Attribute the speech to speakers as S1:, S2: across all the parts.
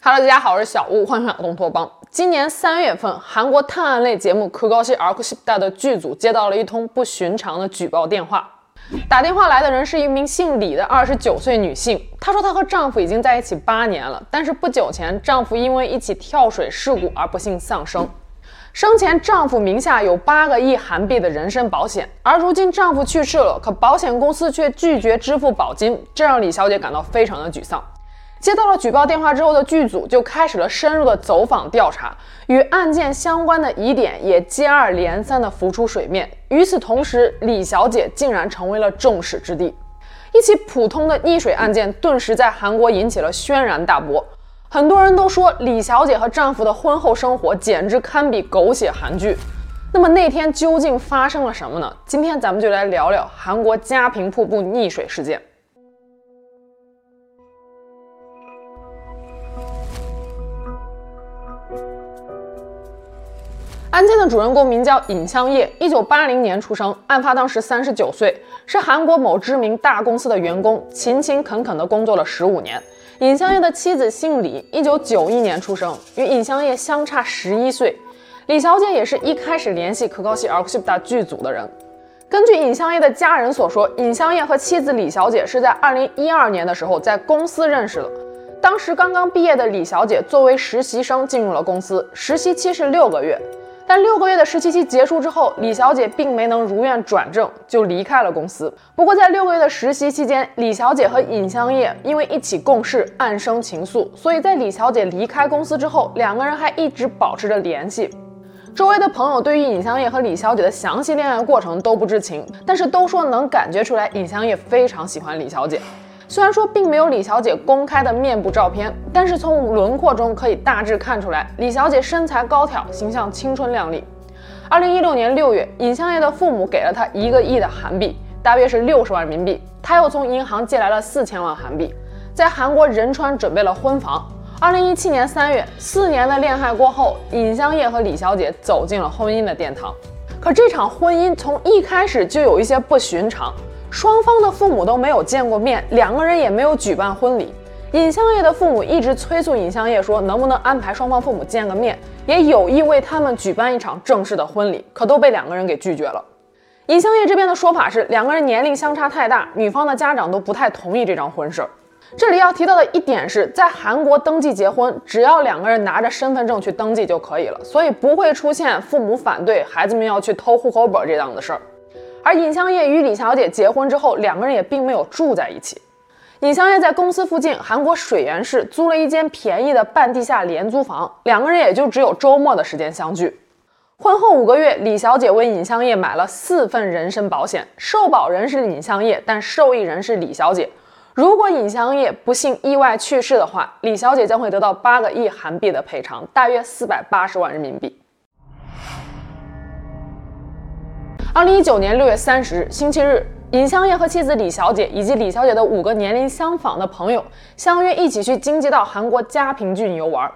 S1: Hello，大家好，我是小吴，欢迎来到东托邦。今年三月份，韩国探案类节目《可高西 a r k s h i p 的剧组接到了一通不寻常的举报电话。打电话来的人是一名姓李的二十九岁女性，她说她和丈夫已经在一起八年了，但是不久前丈夫因为一起跳水事故而不幸丧生。生前丈夫名下有八个亿韩币的人身保险，而如今丈夫去世了，可保险公司却拒绝支付保金，这让李小姐感到非常的沮丧。接到了举报电话之后的剧组就开始了深入的走访调查，与案件相关的疑点也接二连三的浮出水面。与此同时，李小姐竟然成为了众矢之的。一起普通的溺水案件顿时在韩国引起了轩然大波。很多人都说李小姐和丈夫的婚后生活简直堪比狗血韩剧。那么那天究竟发生了什么呢？今天咱们就来聊聊韩国家平瀑布溺水事件。案件的主人公名叫尹相烨，一九八零年出生，案发当时三十九岁，是韩国某知名大公司的员工，勤勤恳恳地工作了十五年。尹相烨的妻子姓李，一九九一年出生，与尹相烨相差十一岁。李小姐也是一开始联系可靠系 r c i p t a 剧组的人。根据尹相烨的家人所说，尹相烨和妻子李小姐是在二零一二年的时候在公司认识的。当时刚刚毕业的李小姐作为实习生进入了公司，实习期是六个月，但六个月的实习期结束之后，李小姐并没能如愿转正，就离开了公司。不过在六个月的实习期间，李小姐和尹相业因为一起共事，暗生情愫，所以在李小姐离开公司之后，两个人还一直保持着联系。周围的朋友对于尹相业和李小姐的详细恋爱过程都不知情，但是都说能感觉出来，尹相业非常喜欢李小姐。虽然说并没有李小姐公开的面部照片，但是从轮廓中可以大致看出来，李小姐身材高挑，形象青春靓丽。二零一六年六月，尹相业的父母给了她一个亿的韩币，大约是六十万人民币。她又从银行借来了四千万韩币，在韩国仁川准备了婚房。二零一七年三月，四年的恋爱过后，尹相业和李小姐走进了婚姻的殿堂。可这场婚姻从一开始就有一些不寻常。双方的父母都没有见过面，两个人也没有举办婚礼。尹相业的父母一直催促尹相业说，能不能安排双方父母见个面，也有意为他们举办一场正式的婚礼，可都被两个人给拒绝了。尹相业这边的说法是，两个人年龄相差太大，女方的家长都不太同意这桩婚事。这里要提到的一点是，在韩国登记结婚，只要两个人拿着身份证去登记就可以了，所以不会出现父母反对，孩子们要去偷户口本这样的事儿。而尹相业与李小姐结婚之后，两个人也并没有住在一起。尹相业在公司附近韩国水源市租了一间便宜的半地下廉租房，两个人也就只有周末的时间相聚。婚后五个月，李小姐为尹相业买了四份人身保险，受保人是尹相业，但受益人是李小姐。如果尹相业不幸意外去世的话，李小姐将会得到八个亿韩币的赔偿，大约四百八十万人民币。二零一九年六月三十日，星期日，尹相业和妻子李小姐以及李小姐的五个年龄相仿的朋友相约一起去京畿道韩国嘉平郡游玩。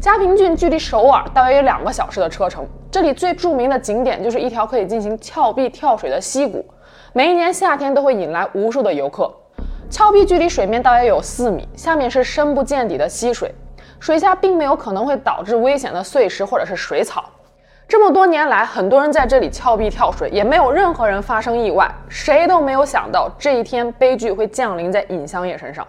S1: 嘉平郡距离首尔大约有两个小时的车程。这里最著名的景点就是一条可以进行峭壁跳水的溪谷，每一年夏天都会引来无数的游客。峭壁距离水面大约有四米，下面是深不见底的溪水，水下并没有可能会导致危险的碎石或者是水草。这么多年来，很多人在这里峭壁跳水，也没有任何人发生意外。谁都没有想到这一天悲剧会降临在尹相业身上。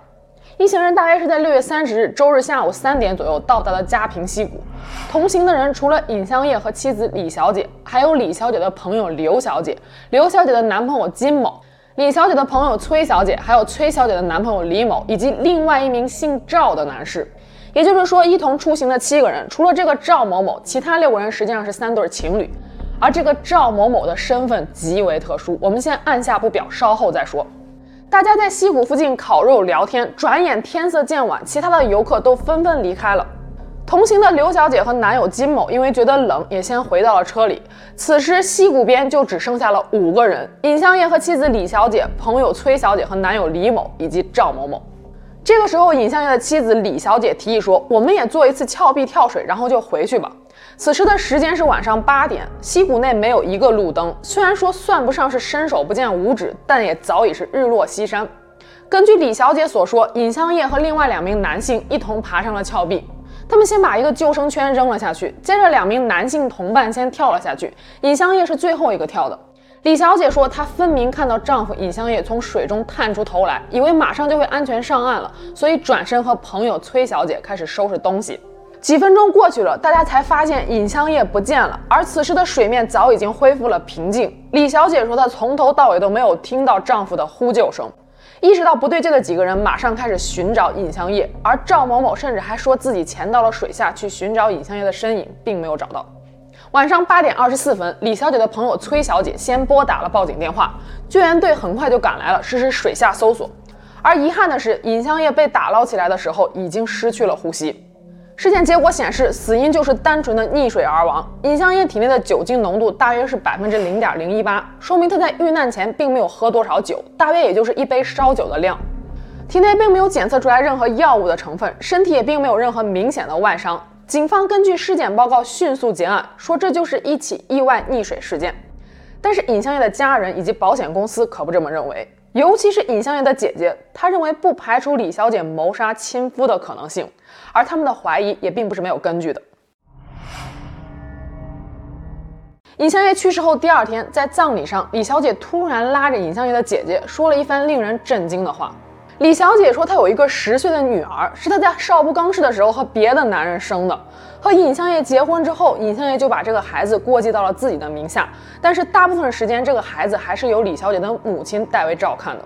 S1: 一行人大约是在六月三十日周日下午三点左右到达了嘉平溪谷。同行的人除了尹相业和妻子李小姐，还有李小姐的朋友刘小姐、刘小姐的男朋友金某、李小姐的朋友崔小姐，还有崔小姐的男朋友李某，以及另外一名姓赵的男士。也就是说，一同出行的七个人，除了这个赵某某，其他六个人实际上是三对情侣。而这个赵某某的身份极为特殊，我们先按下不表，稍后再说。大家在溪谷附近烤肉聊天，转眼天色渐晚，其他的游客都纷纷离开了。同行的刘小姐和男友金某因为觉得冷，也先回到了车里。此时溪谷边就只剩下了五个人：尹相业和妻子李小姐、朋友崔小姐和男友李某以及赵某某。这个时候，尹相业的妻子李小姐提议说：“我们也做一次峭壁跳水，然后就回去吧。”此时的时间是晚上八点，溪谷内没有一个路灯。虽然说算不上是伸手不见五指，但也早已是日落西山。根据李小姐所说，尹相业和另外两名男性一同爬上了峭壁。他们先把一个救生圈扔了下去，接着两名男性同伴先跳了下去。尹相业是最后一个跳的。李小姐说，她分明看到丈夫尹香叶从水中探出头来，以为马上就会安全上岸了，所以转身和朋友崔小姐开始收拾东西。几分钟过去了，大家才发现尹香叶不见了，而此时的水面早已经恢复了平静。李小姐说，她从头到尾都没有听到丈夫的呼救声。意识到不对劲的几个人马上开始寻找尹香叶，而赵某某甚至还说自己潜到了水下去寻找尹香叶的身影，并没有找到。晚上八点二十四分，李小姐的朋友崔小姐先拨打了报警电话，救援队很快就赶来了，实施水下搜索。而遗憾的是，尹相业被打捞起来的时候已经失去了呼吸。尸检结果显示，死因就是单纯的溺水而亡。尹相业体内的酒精浓度大约是百分之零点零一八，说明他在遇难前并没有喝多少酒，大约也就是一杯烧酒的量。体内并没有检测出来任何药物的成分，身体也并没有任何明显的外伤。警方根据尸检报告迅速结案，说这就是一起意外溺水事件。但是尹相业的家人以及保险公司可不这么认为，尤其是尹相业的姐姐，她认为不排除李小姐谋杀亲夫的可能性。而他们的怀疑也并不是没有根据的。尹相业去世后第二天，在葬礼上，李小姐突然拉着尹相业的姐姐说了一番令人震惊的话。李小姐说，她有一个十岁的女儿，是她在少不更事的时候和别的男人生的。和尹相业结婚之后，尹相业就把这个孩子过继到了自己的名下，但是大部分时间，这个孩子还是由李小姐的母亲代为照看的。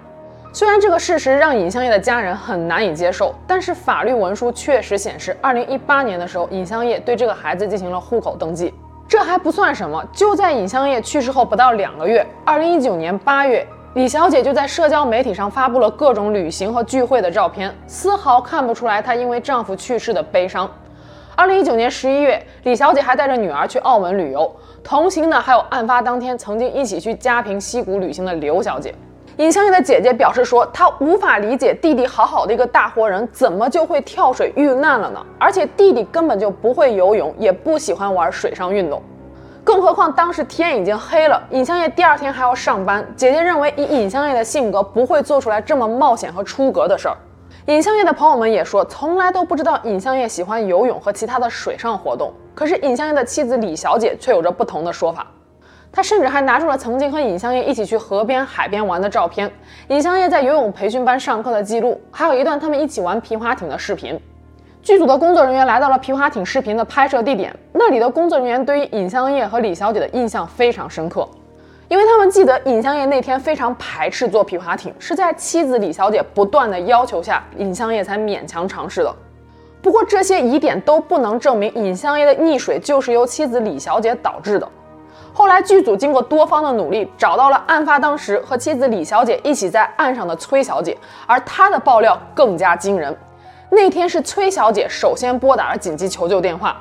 S1: 虽然这个事实让尹相业的家人很难以接受，但是法律文书确实显示，二零一八年的时候，尹相业对这个孩子进行了户口登记。这还不算什么，就在尹相业去世后不到两个月，二零一九年八月，李小姐就在社交媒体上发布了各种旅行和聚会的照片，丝毫看不出来她因为丈夫去世的悲伤。二零一九年十一月，李小姐还带着女儿去澳门旅游，同行的还有案发当天曾经一起去嘉平溪谷旅行的刘小姐。尹相业的姐姐表示说，她无法理解弟弟好好的一个大活人，怎么就会跳水遇难了呢？而且弟弟根本就不会游泳，也不喜欢玩水上运动，更何况当时天已经黑了，尹相业第二天还要上班。姐姐认为，以尹相业的性格，不会做出来这么冒险和出格的事儿。尹相业的朋友们也说，从来都不知道尹相业喜欢游泳和其他的水上活动。可是尹相业的妻子李小姐却有着不同的说法。他甚至还拿出了曾经和尹相业一起去河边、海边玩的照片，尹相业在游泳培训班上课的记录，还有一段他们一起玩皮划艇的视频。剧组的工作人员来到了皮划艇视频的拍摄地点，那里的工作人员对于尹相业和李小姐的印象非常深刻，因为他们记得尹相业那天非常排斥坐皮划艇，是在妻子李小姐不断的要求下，尹相业才勉强尝试的。不过这些疑点都不能证明尹相业的溺水就是由妻子李小姐导致的。后来剧组经过多方的努力，找到了案发当时和妻子李小姐一起在岸上的崔小姐，而她的爆料更加惊人。那天是崔小姐首先拨打了紧急求救电话。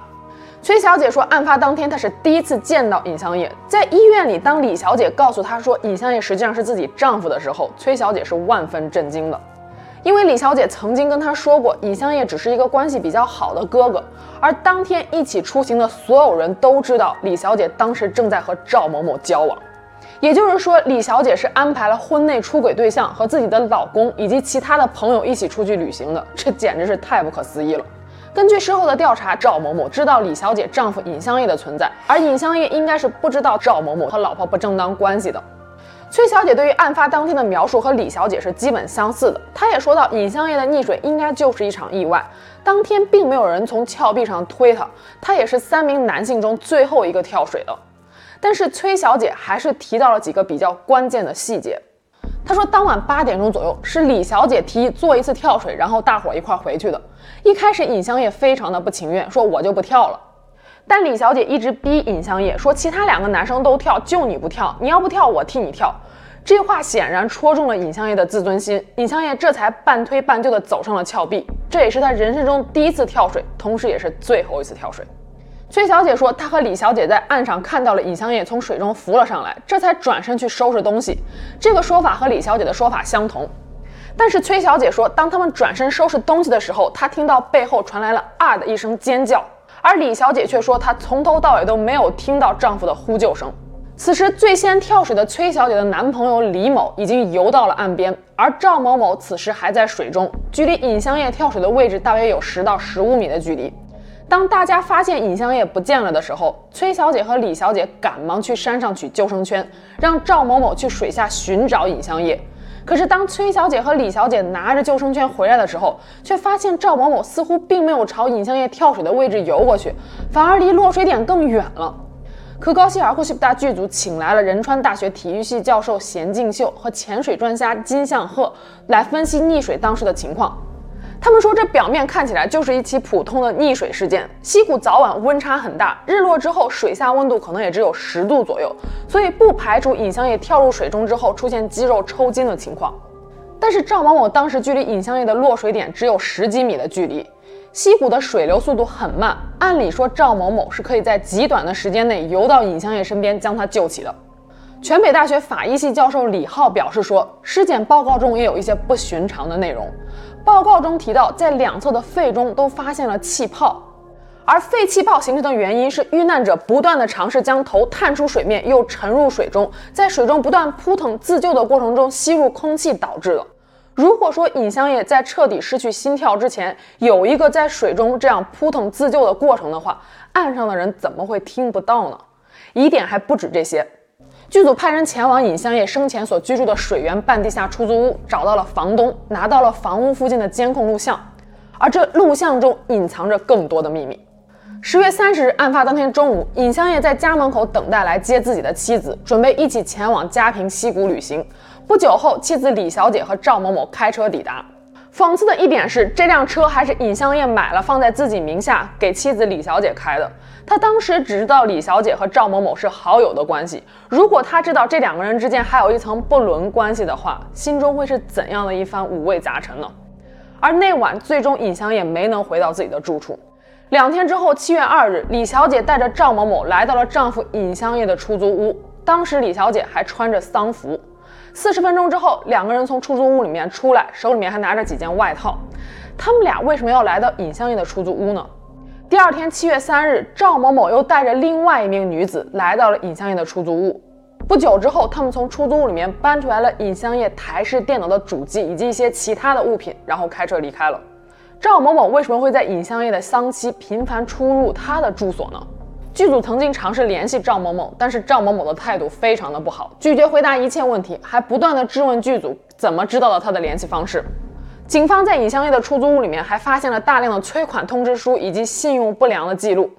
S1: 崔小姐说，案发当天她是第一次见到尹相业，在医院里，当李小姐告诉她说尹相业实际上是自己丈夫的时候，崔小姐是万分震惊的。因为李小姐曾经跟她说过，尹相业只是一个关系比较好的哥哥，而当天一起出行的所有人都知道，李小姐当时正在和赵某某交往，也就是说，李小姐是安排了婚内出轨对象和自己的老公以及其他的朋友一起出去旅行的，这简直是太不可思议了。根据事后的调查，赵某某知道李小姐丈夫尹相业的存在，而尹相业应该是不知道赵某某和老婆不正当关系的。崔小姐对于案发当天的描述和李小姐是基本相似的。她也说到，尹相业的溺水应该就是一场意外，当天并没有人从峭壁上推他，他也是三名男性中最后一个跳水的。但是崔小姐还是提到了几个比较关键的细节。她说，当晚八点钟左右是李小姐提议做一次跳水，然后大伙一块回去的。一开始尹相业非常的不情愿，说我就不跳了。但李小姐一直逼尹相业说，其他两个男生都跳，就你不跳，你要不跳，我替你跳。这话显然戳中了尹相业的自尊心，尹相业这才半推半就地走上了峭壁。这也是他人生中第一次跳水，同时也是最后一次跳水。崔小姐说，她和李小姐在岸上看到了尹相业从水中浮了上来，这才转身去收拾东西。这个说法和李小姐的说法相同，但是崔小姐说，当他们转身收拾东西的时候，她听到背后传来了啊的一声尖叫。而李小姐却说，她从头到尾都没有听到丈夫的呼救声。此时，最先跳水的崔小姐的男朋友李某已经游到了岸边，而赵某某此时还在水中，距离尹相烨跳水的位置大约有十到十五米的距离。当大家发现尹相烨不见了的时候，崔小姐和李小姐赶忙去山上取救生圈，让赵某某去水下寻找尹相烨。可是，当崔小姐和李小姐拿着救生圈回来的时候，却发现赵某某似乎并没有朝尹相烨跳水的位置游过去，反而离落水点更远了。可高希尔库西普大剧组请来了仁川大学体育系教授贤敬秀和潜水专家金相赫来分析溺水当时的情况。他们说，这表面看起来就是一起普通的溺水事件。溪谷早晚温差很大，日落之后水下温度可能也只有十度左右，所以不排除尹相叶跳入水中之后出现肌肉抽筋的情况。但是赵某某当时距离尹相叶的落水点只有十几米的距离。溪谷的水流速度很慢，按理说赵某某是可以在极短的时间内游到尹相叶身边将他救起的。全北大学法医系教授李浩表示说，尸检报告中也有一些不寻常的内容。报告中提到，在两侧的肺中都发现了气泡，而肺气泡形成的原因是遇难者不断地尝试将头探出水面，又沉入水中，在水中不断扑腾自救的过程中吸入空气导致的。如果说尹相烨在彻底失去心跳之前有一个在水中这样扑腾自救的过程的话，岸上的人怎么会听不到呢？疑点还不止这些，剧组派人前往尹相烨生前所居住的水源半地下出租屋，找到了房东，拿到了房屋附近的监控录像，而这录像中隐藏着更多的秘密。十月三十日，案发当天中午，尹相烨在家门口等待来接自己的妻子，准备一起前往嘉平溪谷旅行。不久后，妻子李小姐和赵某某开车抵达。讽刺的一点是，这辆车还是尹相烨买了放在自己名下，给妻子李小姐开的。他当时只知道李小姐和赵某某是好友的关系。如果他知道这两个人之间还有一层不伦关系的话，心中会是怎样的一番五味杂陈呢？而那晚，最终尹相烨没能回到自己的住处。两天之后，七月二日，李小姐带着赵某某来到了丈夫尹相烨的出租屋。当时李小姐还穿着丧服。四十分钟之后，两个人从出租屋里面出来，手里面还拿着几件外套。他们俩为什么要来到尹相烨的出租屋呢？第二天，七月三日，赵某某又带着另外一名女子来到了尹相烨的出租屋。不久之后，他们从出租屋里面搬出来了尹相叶台式电脑的主机以及一些其他的物品，然后开车离开了。赵某某为什么会在尹相叶的丧期频繁出入他的住所呢？剧组曾经尝试联系赵某某，但是赵某某的态度非常的不好，拒绝回答一切问题，还不断的质问剧组怎么知道了他的联系方式。警方在尹相烨的出租屋里面还发现了大量的催款通知书以及信用不良的记录。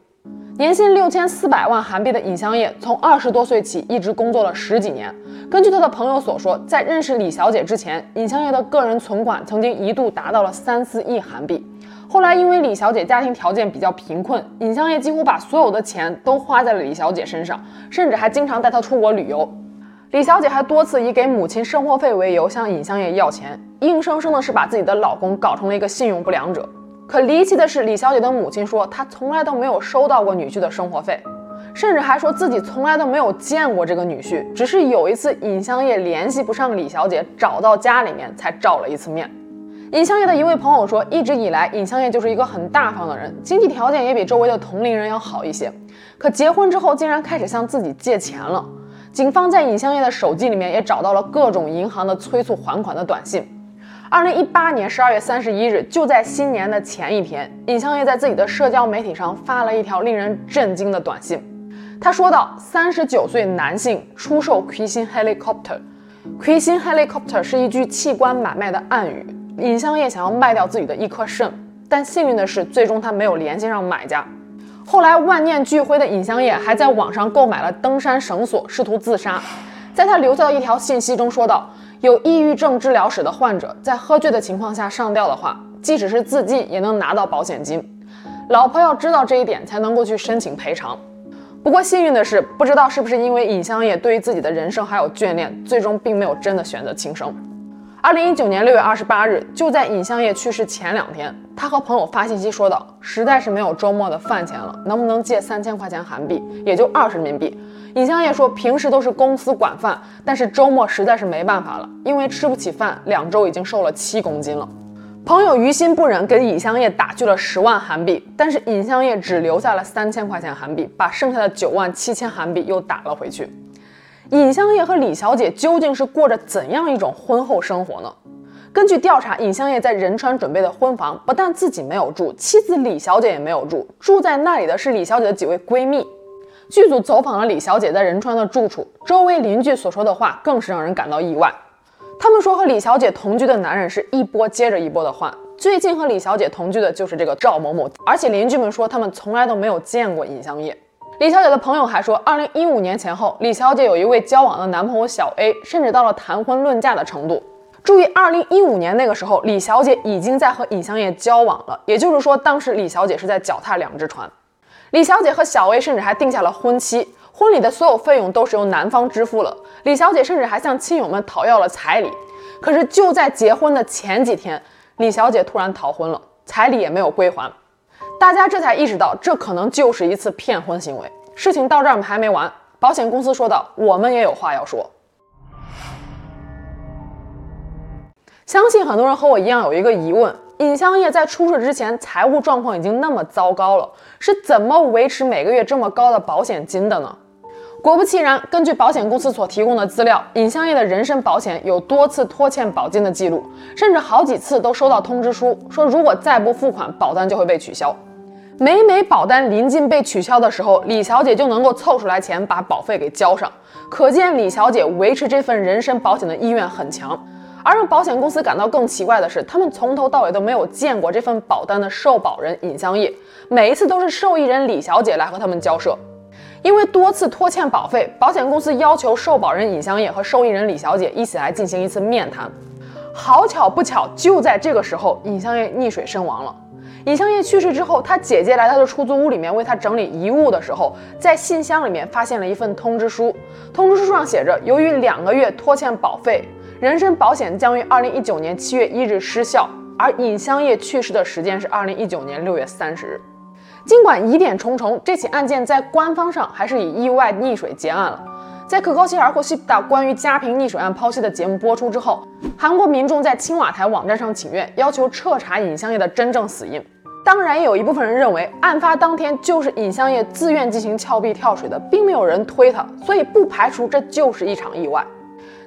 S1: 年薪六千四百万韩币的尹相烨，从二十多岁起一直工作了十几年。根据他的朋友所说，在认识李小姐之前，尹相烨的个人存款曾经一度达到了三四亿韩币。后来，因为李小姐家庭条件比较贫困，尹相烨几乎把所有的钱都花在了李小姐身上，甚至还经常带她出国旅游。李小姐还多次以给母亲生活费为由向尹相烨要钱，硬生生的是把自己的老公搞成了一个信用不良者。可离奇的是，李小姐的母亲说，她从来都没有收到过女婿的生活费，甚至还说自己从来都没有见过这个女婿，只是有一次尹相烨联系不上李小姐，找到家里面才照了一次面。尹相烨的一位朋友说，一直以来，尹相烨就是一个很大方的人，经济条件也比周围的同龄人要好一些。可结婚之后，竟然开始向自己借钱了。警方在尹相烨的手机里面也找到了各种银行的催促还款的短信。二零一八年十二月三十一日，就在新年的前一天，尹相烨在自己的社交媒体上发了一条令人震惊的短信。他说道：“三十九岁男性出售亏心 helicopter，亏心 helicopter 是一句器官买卖的暗语。”尹相烨想要卖掉自己的一颗肾，但幸运的是，最终他没有联系上买家。后来万念俱灰的尹相烨还在网上购买了登山绳索，试图自杀。在他留下的一条信息中说道：“有抑郁症治疗史的患者在喝醉的情况下上吊的话，即使是自尽也能拿到保险金。老婆要知道这一点才能够去申请赔偿。不过幸运的是，不知道是不是因为尹相烨对于自己的人生还有眷恋，最终并没有真的选择轻生。”二零一九年六月二十八日，就在尹相业去世前两天，他和朋友发信息说道：“实在是没有周末的饭钱了，能不能借三千块钱韩币，也就二十人民币？”尹相业说：“平时都是公司管饭，但是周末实在是没办法了，因为吃不起饭，两周已经瘦了七公斤了。”朋友于心不忍，给尹相业打去了十万韩币，但是尹相业只留下了三千块钱韩币，把剩下的九万七千韩币又打了回去。尹相业和李小姐究竟是过着怎样一种婚后生活呢？根据调查，尹相业在仁川准备的婚房不但自己没有住，妻子李小姐也没有住，住在那里的是李小姐的几位闺蜜。剧组走访了李小姐在仁川的住处，周围邻居所说的话更是让人感到意外。他们说和李小姐同居的男人是一波接着一波的换，最近和李小姐同居的就是这个赵某某，而且邻居们说他们从来都没有见过尹相业。李小姐的朋友还说，二零一五年前后，李小姐有一位交往的男朋友小 A，甚至到了谈婚论嫁的程度。注意，二零一五年那个时候，李小姐已经在和尹相业交往了，也就是说，当时李小姐是在脚踏两只船。李小姐和小 A 甚至还定下了婚期，婚礼的所有费用都是由男方支付了。李小姐甚至还向亲友们讨要了彩礼。可是就在结婚的前几天，李小姐突然逃婚了，彩礼也没有归还。大家这才意识到，这可能就是一次骗婚行为。事情到这儿还没完，保险公司说道：“我们也有话要说。”相信很多人和我一样有一个疑问。尹相业在出事之前，财务状况已经那么糟糕了，是怎么维持每个月这么高的保险金的呢？果不其然，根据保险公司所提供的资料，尹相业的人身保险有多次拖欠保金的记录，甚至好几次都收到通知书，说如果再不付款，保单就会被取消。每每保单临近被取消的时候，李小姐就能够凑出来钱把保费给交上，可见李小姐维持这份人身保险的意愿很强。而让保险公司感到更奇怪的是，他们从头到尾都没有见过这份保单的受保人尹相业，每一次都是受益人李小姐来和他们交涉。因为多次拖欠保费，保险公司要求受保人尹相业和受益人李小姐一起来进行一次面谈。好巧不巧，就在这个时候，尹相业溺水身亡了。尹相业去世之后，他姐姐来他的出租屋里面为他整理遗物的时候，在信箱里面发现了一份通知书。通知书上写着，由于两个月拖欠保费。人身保险将于二零一九年七月一日失效，而尹相业去世的时间是二零一九年六月三十日。尽管疑点重重，这起案件在官方上还是以意外溺水结案了。在可高希尔科西普达关于家平溺水案剖析的节目播出之后，韩国民众在青瓦台网站上请愿，要求彻查尹相业的真正死因。当然，也有一部分人认为，案发当天就是尹相业自愿进行峭壁跳水的，并没有人推他，所以不排除这就是一场意外。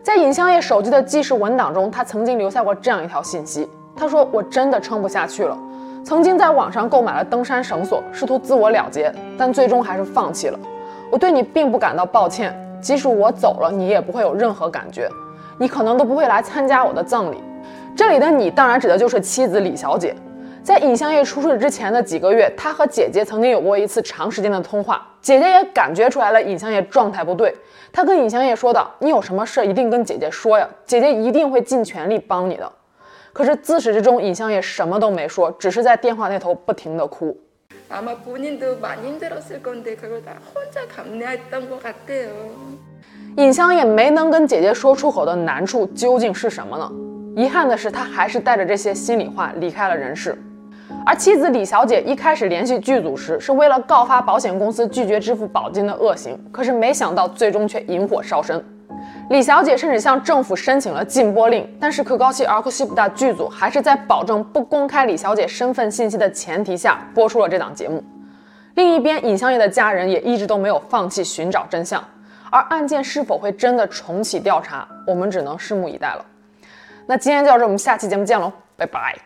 S1: 在尹相业手机的记事文档中，他曾经留下过这样一条信息。他说：“我真的撑不下去了，曾经在网上购买了登山绳索，试图自我了结，但最终还是放弃了。我对你并不感到抱歉，即使我走了，你也不会有任何感觉，你可能都不会来参加我的葬礼。这里的你，当然指的就是妻子李小姐。”在尹相业出事之前的几个月，他和姐姐曾经有过一次长时间的通话，姐姐也感觉出来了尹相业状态不对。他跟尹相业说道：“你有什么事一定跟姐姐说呀，姐姐一定会尽全力帮你的。”可是自始至终，尹相业什么都没说，只是在电话那头不停地哭。尹相烨没能跟姐姐说出口的难处究竟是什么呢？遗憾的是，他还是带着这些心里话离开了人世。而妻子李小姐一开始联系剧组时，是为了告发保险公司拒绝支付保金的恶行，可是没想到最终却引火烧身。李小姐甚至向政府申请了禁播令，但是可高希尔科西普大剧组还是在保证不公开李小姐身份信息的前提下播出了这档节目。另一边，尹相业的家人也一直都没有放弃寻找真相，而案件是否会真的重启调查，我们只能拭目以待了。那今天就到这，我们下期节目见喽，拜拜。